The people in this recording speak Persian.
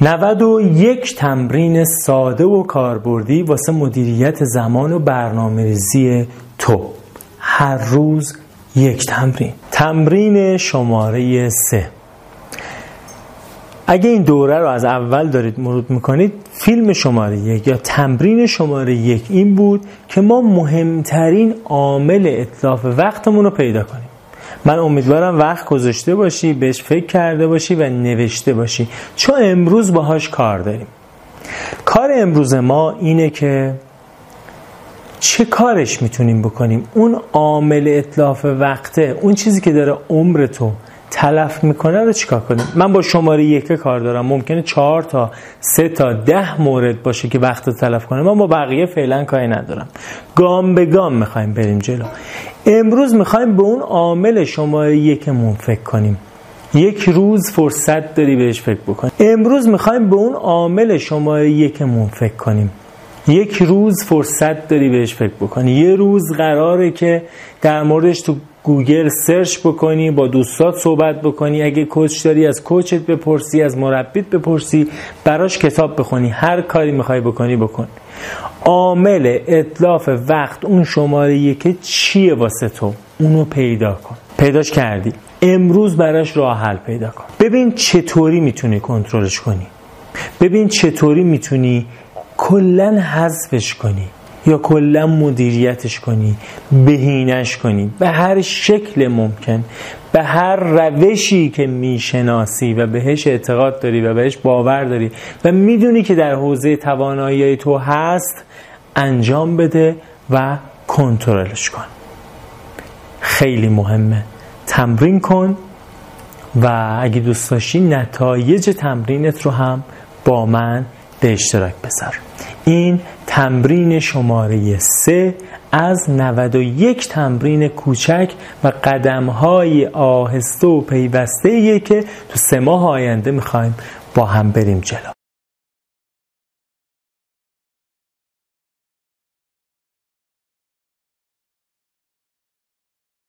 91 تمرین ساده و کاربردی واسه مدیریت زمان و برنامه ریزی تو. هر روز یک تمرین. تمرین شماره سه. اگه این دوره رو از اول دارید مرور می‌کنید فیلم شماره یک یا تمرین شماره یک این بود که ما مهمترین عامل اطلاف وقتمون رو پیدا کنیم. من امیدوارم وقت گذاشته باشی بهش فکر کرده باشی و نوشته باشی. چون امروز باهاش کار داریم. کار امروز ما اینه که چه کارش می‌تونیم بکنیم؟ اون عامل اطلاف وقته اون چیزی که داره عمر تو تلف می‌کنه رو چیکار کنیم؟ من با شماره یک کار دارم. ممکنه چهار تا سه تا ده مورد باشه که وقت تلف کنه. من با بقیه فعلا کاری ندارم. گام به گام می‌خوایم بریم جلو. امروز می‌خوایم به اون عامل شماره یکمون فکر کنیم. یک روز فرصت داری بهش فکر بکنیم امروز می‌خوایم به اون عامل شماره یکمون فکر کنیم. یک روز فرصت داری بهش فکر بکنی. یه روز قراره که در موردش تو گوگل search بکنی با دوستات صحبت بکنی. اگه coach داری از coach ت بپرسی از مربیت بپرسی براش کتاب بخونی. هر کاری می‌خوای بکنی بکن. عامل اتلاف وقت اون شماره یکی چیه واسه تو؟ اونو پیدا کن. پیداش کردی. امروز براش راه حل پیدا کن. ببین چطوری می‌تونی کنترلش کنی. ببین چطوری می‌تونی کلا حذفش کنی. یا کلا مدیریتش کنی بهینش کنی. به هر شکل ممکن به هر روشی که می‌شناسی و بهش اعتقاد داری و بهش باور داری و می‌دونی که در حوزه توانایی تو هست انجام بده و کنترلش کن. خیلی مهمه. تمرین کن و اگه دوست داشتی نتایج تمرینت رو هم با من به اشتراک بذار. این تمرین شماره سه از 91 تمرین کوچک و قدم های آهسته و پیوسته که تو سه ماه آینده می‌خوایم با هم بریم جلو.